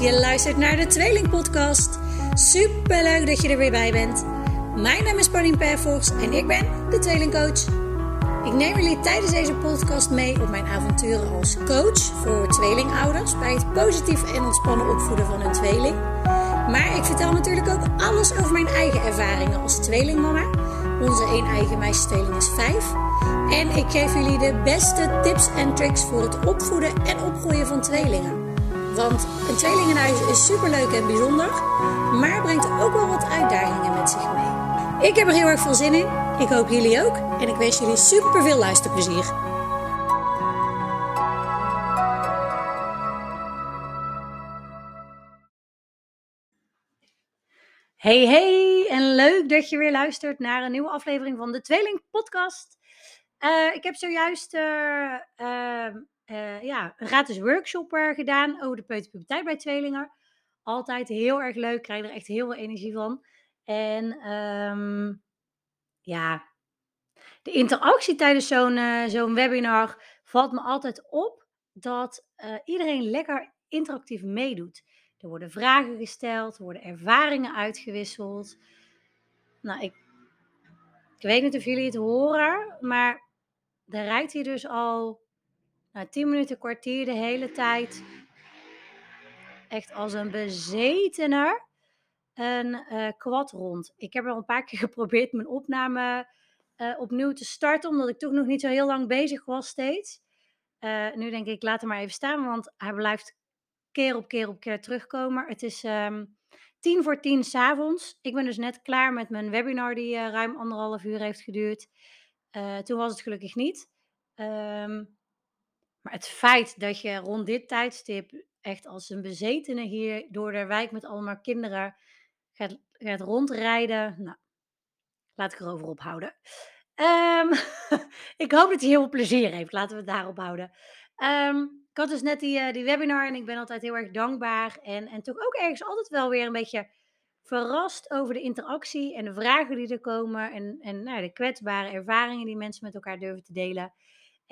Je luistert naar de Tweeling Podcast. Super leuk dat je er weer bij bent. Mijn naam is Pauline Perfors en ik ben de Tweelingcoach. Ik neem jullie tijdens deze podcast mee op mijn avonturen als coach voor tweelingouders bij het positief en ontspannen opvoeden van hun tweeling. Maar ik vertel natuurlijk ook alles over mijn eigen ervaringen als tweelingmama. Onze één eigen meisjestweeling is vijf. En ik geef jullie de beste tips en tricks voor het opvoeden en opgroeien van tweelingen. Want een tweelingenhuis is superleuk en bijzonder, maar brengt ook wel wat uitdagingen met zich mee. Ik heb er heel erg veel zin in. Ik hoop jullie ook. En ik wens jullie super veel luisterplezier. Hey hey, en leuk dat je weer luistert naar een nieuwe aflevering van de Tweeling Podcast. Uh, ik heb zojuist uh, uh, ja, een gratis workshop gedaan over de peuterpuberteit bij tweelingen. Altijd heel erg leuk, krijg er echt heel veel energie van. En um, ja, de interactie tijdens zo'n zo'n webinar valt me altijd op dat iedereen lekker interactief meedoet. Er worden vragen gesteld, er worden ervaringen uitgewisseld. Nou, ik, ik weet niet of jullie het horen, maar er rijdt hier dus al nou, 10 minuten, kwartier de hele tijd. Echt als een bezetener een uh, kwad rond. Ik heb al een paar keer geprobeerd mijn opname uh, opnieuw te starten, omdat ik toch nog niet zo heel lang bezig was steeds. Uh, nu denk ik, laat hem maar even staan, want hij blijft keer op keer op keer terugkomen. Het is um, tien voor tien s'avonds. Ik ben dus net klaar met mijn webinar die ruim anderhalf uur heeft geduurd. Toen was het gelukkig niet. Um, maar het feit dat je rond dit tijdstip echt als een bezetene hier door de wijk met allemaal kinderen gaat, gaat rondrijden. Nou, laat ik erover ophouden. Um, ik hoop dat hij heel veel plezier heeft. Laten we het daarop houden. Um, ik had dus net die, uh, die webinar en ik ben altijd heel erg dankbaar. En, en toch ook ergens altijd wel weer een beetje verrast over de interactie en de vragen die er komen. En, en nou, de kwetsbare ervaringen die mensen met elkaar durven te delen.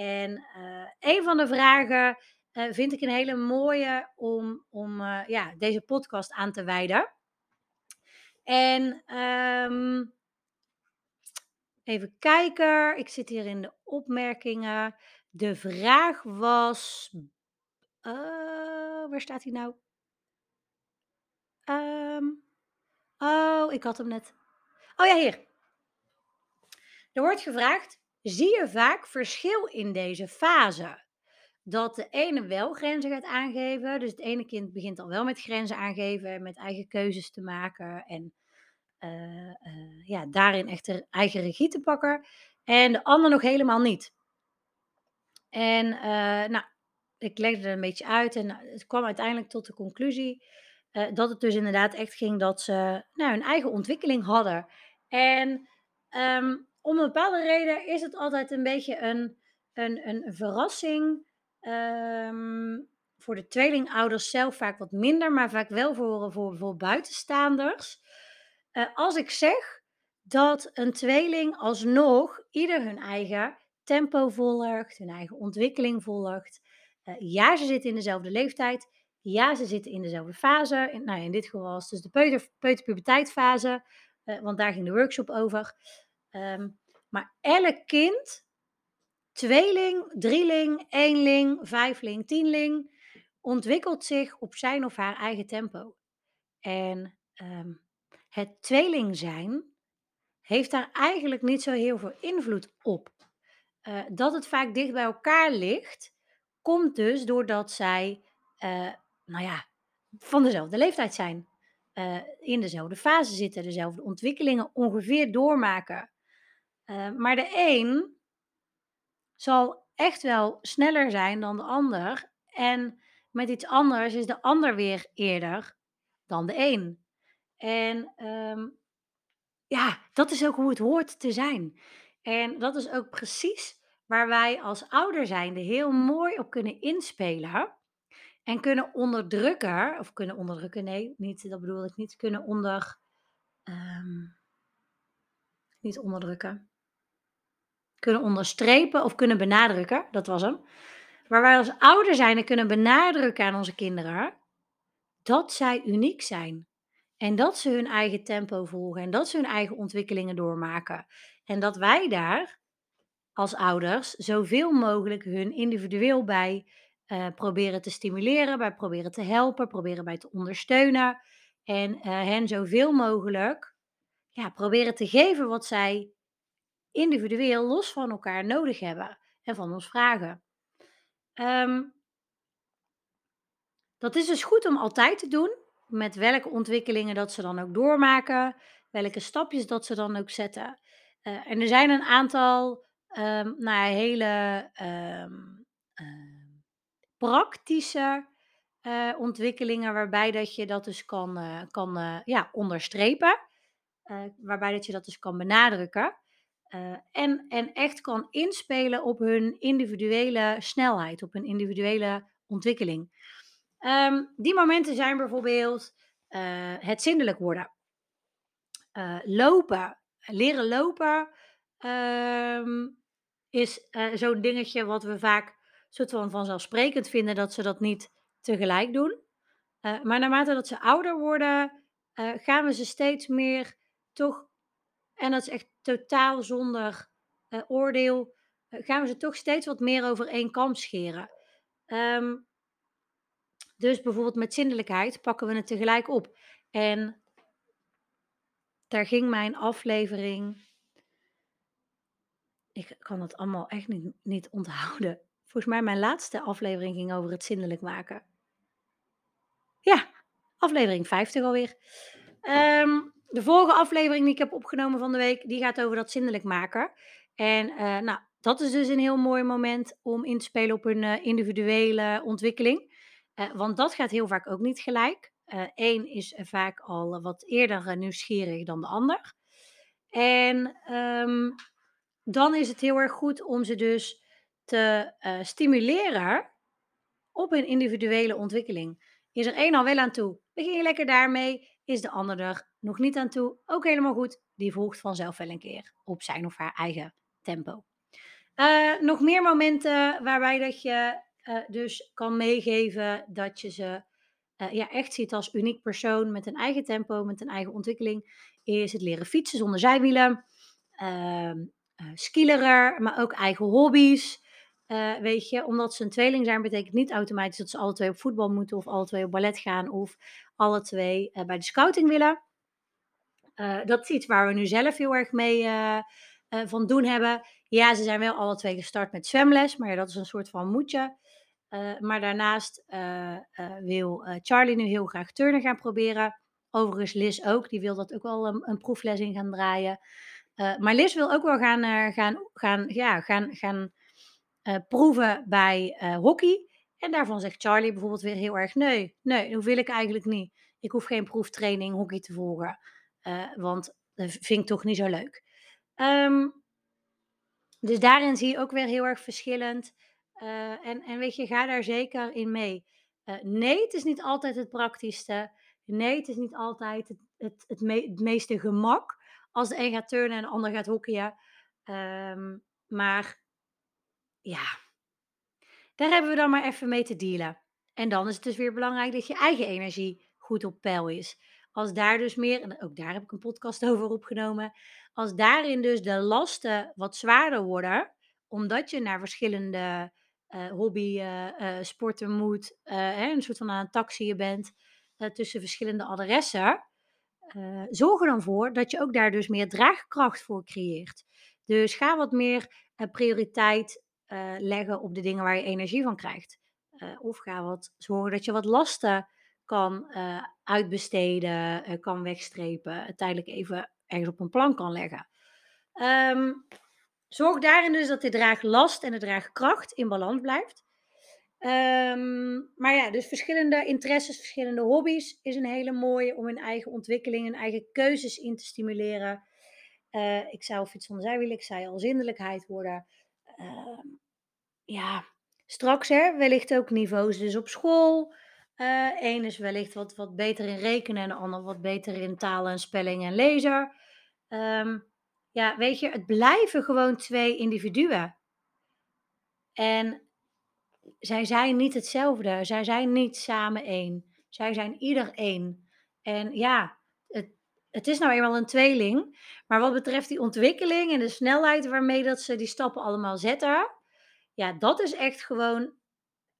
En uh, een van de vragen uh, vind ik een hele mooie om, om ja, deze podcast aan te wijden. En um, even kijken, ik zit hier in de opmerkingen. De vraag was. Waar staat hij nou? Um, oh, ik had hem net. Oh ja, hier. Er wordt gevraagd: zie je vaak verschil in deze fase? Dat de ene wel grenzen gaat aangeven. Dus het ene kind begint al wel met grenzen aangeven, met eigen keuzes te maken. En uh, uh, ja, daarin echt eigen regie te pakken. En de ander nog helemaal niet. En uh, nou, ik legde er een beetje uit en nou, het kwam uiteindelijk tot de conclusie dat het dus inderdaad echt ging dat ze nou, hun eigen ontwikkeling hadden. En um, om een bepaalde reden is het altijd een beetje een, een, een verrassing. Um, voor de tweelingouders zelf vaak wat minder, maar vaak wel voor, voor, voor buitenstaanders. Uh, als ik zeg dat een tweeling alsnog ieder hun eigen tempo volgt, hun eigen ontwikkeling volgt. Uh, ja, ze zitten in dezelfde leeftijd. Ja, ze zitten in dezelfde fase. In, nou, in dit geval was het dus de peuter, uh, want daar ging de workshop over. Um, maar elk kind, tweeling, drieling, eenling, vijfling, tienling, ontwikkelt zich op zijn of haar eigen tempo. En um, het tweeling zijn heeft daar eigenlijk niet zo heel veel invloed op. Uh, dat het vaak dicht bij elkaar ligt, komt dus doordat zij, uh, nou ja, van dezelfde leeftijd zijn. Uh, in dezelfde fase zitten, dezelfde ontwikkelingen ongeveer doormaken. Maar de een zal echt wel sneller zijn dan de ander. En met iets anders is de ander weer eerder dan de een. En um, ja, dat is ook hoe het hoort te zijn. En dat is ook precies waar wij als ouder zijnde heel mooi op kunnen inspelen. En kunnen onderdrukken, of kunnen onderdrukken, nee, niet, dat bedoel ik niet, kunnen onder, um, niet onderdrukken, kunnen onderstrepen of kunnen benadrukken, dat was hem. Waar wij als ouder zijnde kunnen benadrukken aan onze kinderen, dat zij uniek zijn. En dat ze hun eigen tempo volgen en dat ze hun eigen ontwikkelingen doormaken. En dat wij daar als ouders zoveel mogelijk hun individueel bij uh, proberen te stimuleren, bij proberen te helpen, proberen bij te ondersteunen. En uh, hen zoveel mogelijk ja, proberen te geven wat zij individueel los van elkaar nodig hebben en van ons vragen. Um, dat is dus goed om altijd te doen, met welke ontwikkelingen dat ze dan ook doormaken, welke stapjes dat ze dan ook zetten. Uh, en er zijn een aantal um, nou, hele uh, praktische uh, ontwikkelingen waarbij dat je dat dus kan, kan ja, onderstrepen, waarbij dat je dat dus kan benadrukken. En, en echt kan inspelen op hun individuele snelheid, op hun individuele ontwikkeling. Um, die momenten zijn bijvoorbeeld uh, het zindelijk worden. Uh, lopen, leren lopen um, is zo'n dingetje wat we vaak soort van vanzelfsprekend vinden dat ze dat niet tegelijk doen. maar naarmate dat ze ouder worden, gaan we ze steeds meer toch, en dat is echt totaal zonder oordeel, gaan we ze toch steeds wat meer over één kam scheren. Um, dus bijvoorbeeld met zindelijkheid pakken we het tegelijk op. En daar ging mijn aflevering. Ik kan het allemaal echt niet, niet onthouden. Volgens mij mijn laatste aflevering ging over het zindelijk maken. Ja, aflevering 50 alweer. Um, de vorige aflevering die ik heb opgenomen van de week, die gaat over dat zindelijk maken. En uh, nou, dat is dus een heel mooi moment om in te spelen op een uh, individuele ontwikkeling. Uh, want dat gaat heel vaak ook niet gelijk. Eén is vaak al wat eerder nieuwsgierig dan de ander. En um, dan is het heel erg goed om ze dus te stimuleren op hun individuele ontwikkeling. Is er één al wel aan toe? Begin je lekker daarmee? Is de ander er nog niet aan toe? Ook helemaal goed. Die volgt vanzelf wel een keer op zijn of haar eigen tempo. Uh, nog meer momenten waarbij dat je uh, dus kan meegeven dat je ze uh, ja, echt ziet als uniek persoon met een eigen tempo, met een eigen ontwikkeling, is het leren fietsen zonder zijwielen, uh, skileren, maar ook eigen hobby's. weet je, omdat ze een tweeling zijn, betekent niet automatisch dat ze alle twee op voetbal moeten of alle twee op ballet gaan of alle twee bij de scouting willen. dat is iets waar we nu zelf heel erg mee van doen hebben. Ja, ze zijn wel alle twee gestart met zwemles, maar ja, dat is een soort van moedje. Uh, maar daarnaast wil Charlie nu heel graag turnen gaan proberen. Overigens Liz ook, die wil dat ook wel een, een proefles in gaan draaien. maar Liz wil ook wel gaan, gaan, gaan, ja, gaan, gaan proeven bij hockey. En daarvan zegt Charlie bijvoorbeeld weer heel erg: nee, nee, dat wil ik eigenlijk niet. Ik hoef geen proeftraining hockey te volgen, want dat vind ik toch niet zo leuk. Um, dus daarin zie je ook weer heel erg verschillend. Uh, en, en weet je, ga daar zeker in mee. Uh, nee, het is niet altijd het praktischste. Nee, het is niet altijd het, het, het, me het meeste gemak. Als de een gaat turnen en de ander gaat hockeyen. Um, maar ja, daar hebben we dan maar even mee te dealen. En dan is het dus weer belangrijk dat je eigen energie goed op peil is. Als daar dus meer, en ook daar heb ik een podcast over opgenomen, als daarin dus de lasten wat zwaarder worden, omdat je naar verschillende uh, hobby uh, uh, sporten moet, hè, een soort van aan een taxi bent tussen verschillende adressen, zorg er dan voor dat je ook daar dus meer draagkracht voor creëert. Dus ga wat meer prioriteit leggen op de dingen waar je energie van krijgt. of ga wat zorgen dat je wat lasten kan uitbesteden, kan wegstrepen, tijdelijk even ergens op een plan kan leggen. Um, Zorg daarin dus dat de draaglast en de draagkracht in balans blijft. Um, maar ja, dus verschillende interesses, verschillende hobby's is een hele mooie om hun eigen ontwikkeling en eigen keuzes in te stimuleren. Ik zou fiets van zijwielen, ik zei al zindelijkheid worden. Uh, ja, straks hè, wellicht ook niveaus dus op school. Eén uh, is wellicht wat, wat beter in rekenen en de ander wat beter in taal en spelling en lezen. Um, ja, weet je, het blijven gewoon twee individuen. En zij zijn niet hetzelfde. Zij zijn niet samen één. Zij zijn ieder één. En ja, het is nou eenmaal een tweeling, maar wat betreft die ontwikkeling en de snelheid waarmee dat ze die stappen allemaal zetten, ja, dat is echt gewoon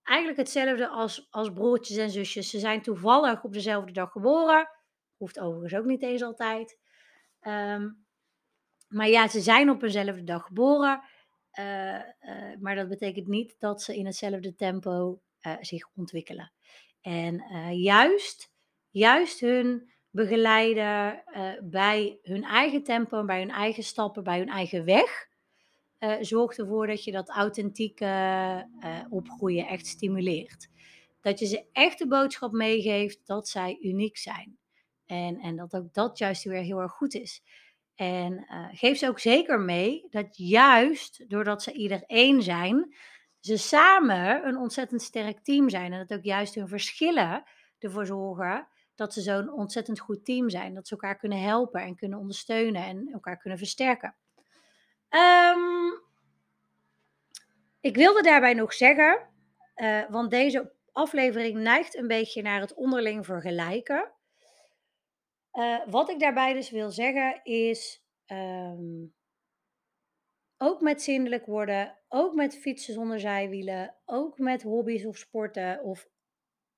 eigenlijk hetzelfde als als broertjes en zusjes. Ze zijn toevallig op dezelfde dag geboren, hoeft overigens ook niet eens altijd. Ehm, maar ja, ze zijn op eenzelfde dag geboren, eh, eh, maar dat betekent niet dat ze in hetzelfde tempo, eh, zich ontwikkelen. En, juist juist hun begeleiden, eh, bij hun eigen tempo, bij hun eigen stappen, bij hun eigen weg, eh, zorgt ervoor dat je dat authentieke, eh, opgroeien echt stimuleert. Dat je ze echt de boodschap meegeeft dat zij uniek zijn. En en dat ook dat juist weer heel erg goed is. En, geef ze ook zeker mee dat juist doordat ze ieder één zijn, ze samen een ontzettend sterk team zijn. En dat ook juist hun verschillen ervoor zorgen dat ze zo'n ontzettend goed team zijn. Dat ze elkaar kunnen helpen en kunnen ondersteunen en elkaar kunnen versterken. Ehm ik wilde daarbij nog zeggen, eh, want deze aflevering neigt een beetje naar het onderling vergelijken. Eh, wat ik daarbij dus wil zeggen is, ehm ook met zindelijk worden, ook met fietsen zonder zijwielen, ook met hobby's of sporten of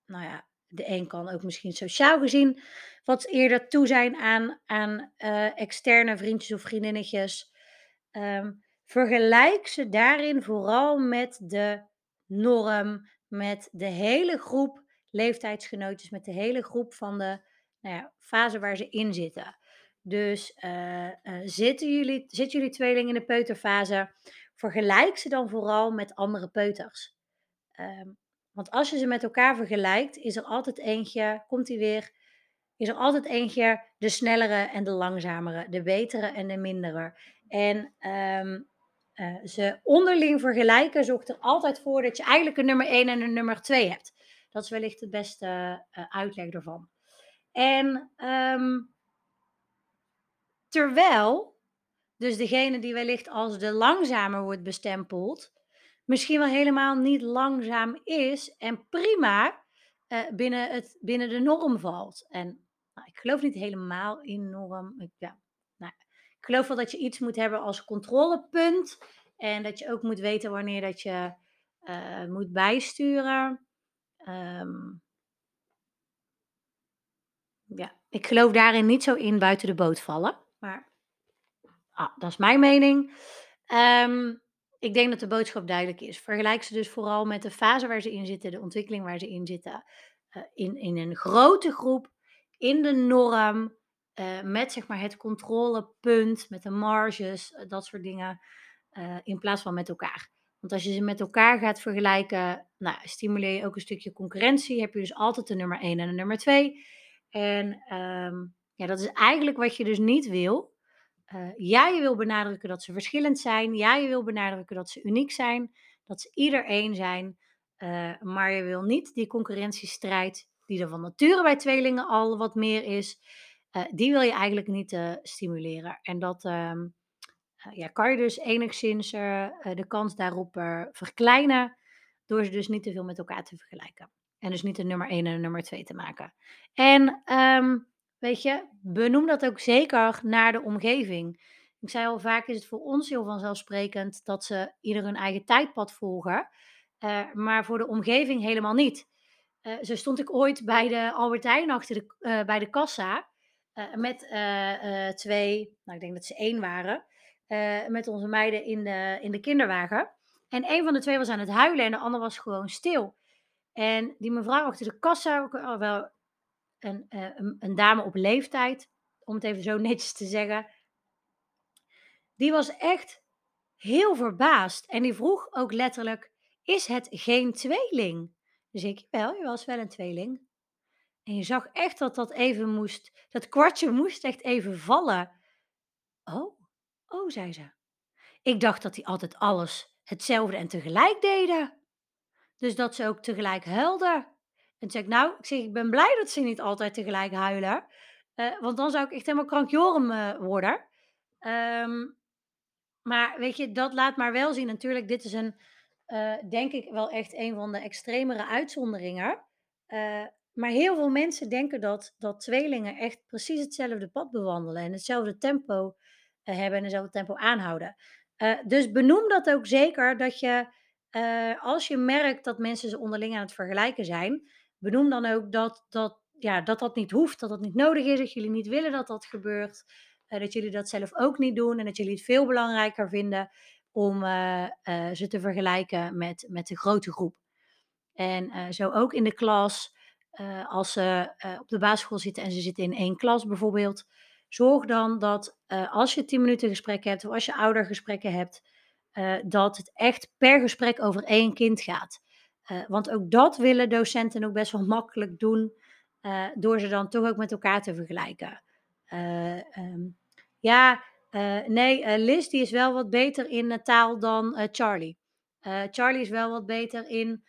nou ja, de een kan ook misschien sociaal gezien wat eerder toe zijn aan aan, eh, externe vriendjes of vriendinnetjes. Ehm, vergelijk ze daarin vooral met de norm, met de hele groep leeftijdsgenootjes, met de hele groep van de, nou ja, fase waar ze in zitten. Dus, eh, eh, zitten jullie zitten jullie tweeling in de peuterfase, vergelijk ze dan vooral met andere peuters. Ehm, want als je ze met elkaar vergelijkt, is er altijd eentje komt-ie weer, is er altijd eentje de snellere en de langzamere, de betere en de mindere. En, ehm, eh, ze onderling vergelijken zorgt er altijd voor dat je eigenlijk een nummer 1 en een nummer 2 hebt. Dat is wellicht de beste, eh, uitleg daarvan. En, ehm terwijl dus degene die wellicht als de langzamer wordt bestempeld, misschien wel helemaal niet langzaam is en prima, eh, binnen het binnen de norm valt. En, nou, ik geloof niet helemaal in norm. Ik ja, nou, ik geloof wel dat je iets moet hebben als controlepunt en dat je ook moet weten wanneer dat je, eh, moet bijsturen. Ehm ja, ik geloof daarin niet zo in buiten de boot vallen, maar ah, dat is mijn mening. Ehm, ik denk dat de boodschap duidelijk is. Vergelijk ze dus vooral met de fase waar ze in zitten, de ontwikkeling waar ze in zitten, eh, in in een grote groep, in de norm, eh, met zeg maar het controlepunt, met de marges, eh, dat soort dingen, in plaats van met elkaar. Want als je ze met elkaar gaat vergelijken, nou, stimuleer je ook een stukje concurrentie. Heb je dus altijd een nummer 1 en een nummer 2. En, ehm, ja, dat is eigenlijk wat je dus niet wil. Eh, ja, je wil benadrukken dat ze verschillend zijn. Ja, je wil benadrukken dat ze uniek zijn, dat ze ieder één zijn. Eh, maar je wil niet die concurrentiestrijd, die er van nature bij tweelingen al wat meer is, eh, die wil je eigenlijk niet, stimuleren. En dat, ehm, eh, ja, kan je dus enigszins, de kans daarop, verkleinen, door ze dus niet te veel met elkaar te vergelijken. En dus niet een nummer 1 en een nummer 2 te maken. En, ehm, weet je, benoem dat ook zeker naar de omgeving. Ik zei al, vaak is het voor ons heel vanzelfsprekend dat ze ieder hun eigen tijdpad volgen, eh, maar voor de omgeving helemaal niet. Eh, zo stond ik ooit bij de Albert Heijn achter de eh, bij de kassa, met, 2, nou, ik denk dat ze 1 waren, met onze meiden in de in de kinderwagen. En een van de 2 was aan het huilen en de ander was gewoon stil. En die mevrouw achter de kassa, wel een, eh, een een dame op leeftijd, om het even zo netjes te zeggen die was echt heel verbaasd en die vroeg ook letterlijk: "Is het geen tweeling?" Dus ik: "Jawel, jawel, is wel een tweeling." En je zag echt dat dat even moest dat kwartje moest echt even vallen. "Oh, oh," zei ze. "Ik dacht dat die altijd alles hetzelfde en tegelijk deden. Dus dat ze ook tegelijk huilden." En toen zei ik: "Nou," ik zeg, "ik ben blij dat ze niet altijd tegelijk huilen, eh, want dan zou ik echt helemaal krankjoren, eh, worden." Ehm, maar weet je, dat laat maar wel zien natuurlijk, dit is een, eh, denk ik wel echt een van de extremere uitzonderingen. Maar heel veel mensen denken dat dat tweelingen echt precies hetzelfde pad bewandelen en hetzelfde tempo, hebben en hetzelfde tempo aanhouden. Dus benoem dat ook zeker dat je, als je merkt dat mensen ze onderling aan het vergelijken zijn, benoem dan ook dat dat, ja, dat dat niet hoeft, dat dat niet nodig is, dat jullie niet willen dat dat gebeurt, eh, dat jullie dat zelf ook niet doen en dat jullie het veel belangrijker vinden om eh, eh, ze te vergelijken met, met de grote groep. En zo ook in de klas, als ze op de basisschool zitten en ze zitten in één klas bijvoorbeeld, zorg dan dat als je 10 minuten gesprek hebt of als je oudergesprekken hebt, dat het echt per gesprek over één kind gaat. Eh, want ook dat willen docenten ook best wel makkelijk doen, eh, door ze dan toch ook met elkaar te vergelijken. Eh, ehm, ja, nee, Liz die is wel wat beter in taal dan Charlie. Charlie is wel wat beter in,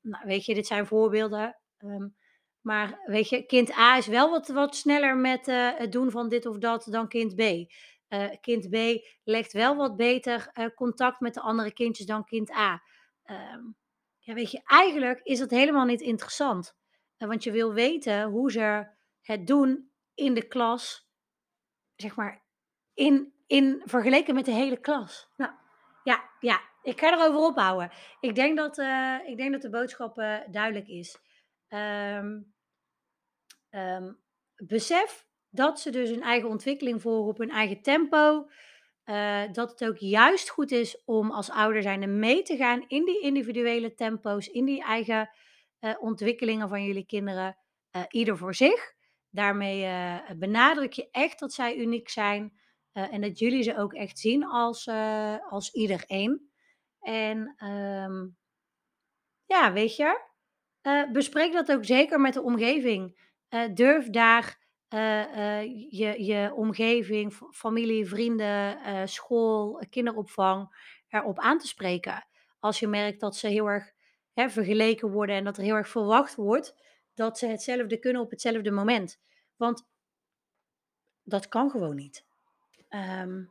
nou, weet je, dit zijn voorbeelden. ehm, maar weet je, kind A is wel wat, wat sneller met het doen van dit of dat dan kind B. Kind B legt wel wat beter contact met de andere kindjes dan kind A. Ehm, ja, weet je, eigenlijk is dat helemaal niet interessant. Eh, want je wil weten hoe ze het doen in de klas, zeg maar, in, in vergeleken met de hele klas. Nou, ja, ja, ik ga erover ophouden. Ik denk dat, eh, ik denk dat de boodschap eh, duidelijk is. Ehm, ehm, besef dat ze dus hun eigen ontwikkeling volgen op hun eigen tempo. Eh, dat het ook juist goed is om als ouder zijnde mee te gaan in die individuele tempo's, in die eigen eh, ontwikkelingen van jullie kinderen, eh, ieder voor zich. Daarmee benadruk je echt dat zij uniek zijn en dat jullie ze ook echt zien als, als iedereen. En ehm, ja, weet je, bespreek dat ook zeker met de omgeving. Durf daar je, je omgeving, familie, vrienden, eh, school, eh, kinderopvang erop aan te spreken. Als je merkt dat ze heel erg hè, vergeleken worden en dat er heel erg verwacht wordt dat ze hetzelfde kunnen op hetzelfde moment. Want dat kan gewoon niet. Ehm,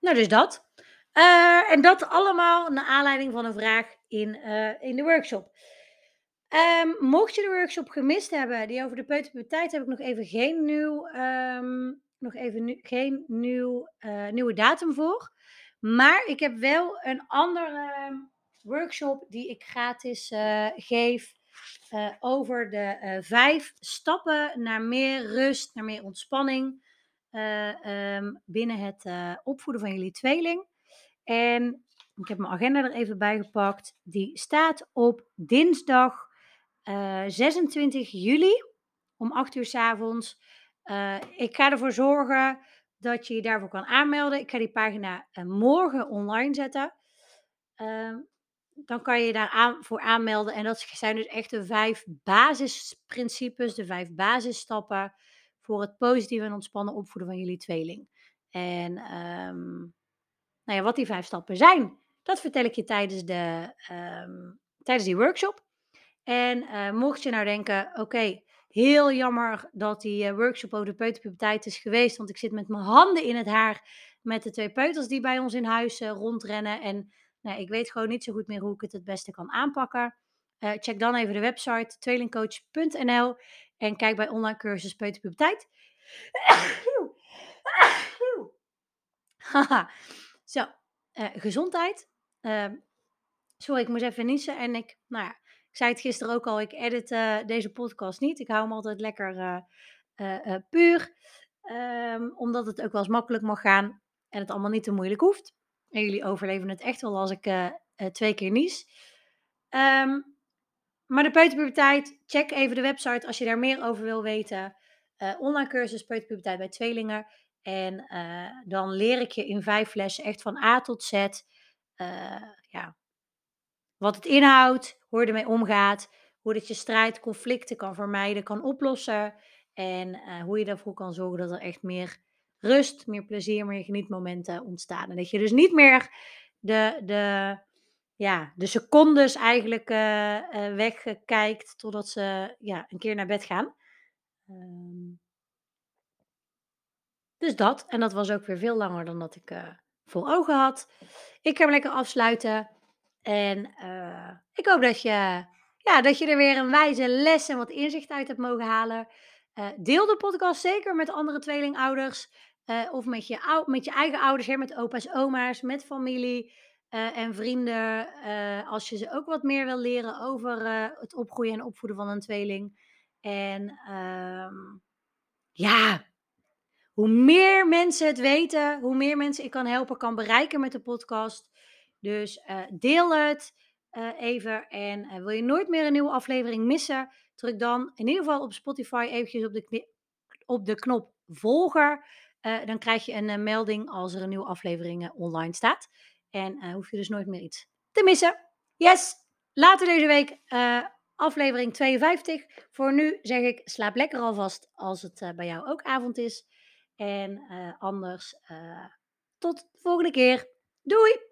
nou, dus dat. Eh, en dat allemaal naar aanleiding van een vraag in, eh, in de workshop. Ehm, mocht je de workshop gemist hebben, die over de peuterpuberteit, heb ik nog even geen nieuw, ehm, nog even geen nieuw, eh, nieuwe datum voor. Maar ik heb wel een andere workshop die ik gratis eh, geef eh, over de vijf stappen naar meer rust, naar meer ontspanning eh, ehm, binnen het opvoeden van jullie tweeling. En ik heb mijn agenda er even bij gepakt. Die staat op dinsdag eh, 26 juli om 8 uur s avonds. Eh, ik ga ervoor zorgen dat je je daarvoor kan aanmelden. Ik ga die pagina eh, morgen online zetten. Ehm, dan kan je je daar aan, aanmelden. En dat zijn dus echt de vijf basisprincipes, de vijf basisstappen voor het positieve en ontspannen opvoeden van jullie tweeling. En ehm, nou ja, wat die vijf stappen zijn, dat vertel ik je tijdens, de, ehm, tijdens die workshop. En eh, mocht je nou denken, oké, heel jammer dat die eh, workshop over de peuterpuberteit is geweest, want ik zit met mijn handen in het haar met de twee peuters die bij ons in huis eh, rondrennen. En nou, ik weet gewoon niet zo goed meer hoe ik het het beste kan aanpakken. Check dan even de website tweelingcoach.nl en kijk bij online cursus peuterpuberteit. Haha. Zo, gezondheid. Ehm, sorry, ik moest even niezen en ik, nou ja, zei het gisteren ook al, ik edit eh, deze podcast niet. Ik hou hem altijd lekker eh, eh, puur, Ehm, omdat het ook wel eens makkelijk mag gaan en het allemaal niet te moeilijk hoeft. En jullie overleven het echt wel als ik twee keer nies. Ehm, maar de peuterpuberteit, check even de website als je daar meer over wil weten. Online cursus peuterpuberteit bij tweelingen. En dan leer ik je in vijf lessen echt van A tot Z. ja, wat het inhoudt, hoe je ermee omgaat, hoe dat je strijd, conflicten kan vermijden, kan oplossen. En eh, hoe je ervoor kan zorgen dat er echt meer rust, meer plezier, meer genietmomenten ontstaan. En dat je dus niet meer de, de, ja, de secondes eigenlijk eh, eh, wegkijkt totdat ze ja, een keer naar bed gaan. Ehm, dus dat. En dat was ook weer veel langer dan dat ik voor ogen had. Ik ga hem lekker afsluiten. En eh, ik hoop dat je ja, dat je er weer een wijze les en wat inzicht uit hebt mogen halen. Uh, deel de podcast zeker met andere tweelingouders. Uh, of met je, met je eigen ouders, hè, met opa's, oma's, met familie en vrienden. als je ze ook wat meer wil leren over het opgroeien en opvoeden van een tweeling. En ehm, ja, hoe meer mensen het weten, hoe meer mensen ik kan helpen, kan bereiken met de podcast. Dus deel het. Uh, even. En uh, wil je nooit meer een nieuwe aflevering missen? Druk dan in ieder geval op Spotify eventjes op de, op de knop volger. Dan krijg je een melding als er een nieuwe aflevering online staat. En hoef je dus nooit meer iets te missen. Yes, later deze week aflevering 52. Voor nu zeg ik slaap lekker alvast als het bij jou ook avond is. En anders tot de volgende keer. Doei!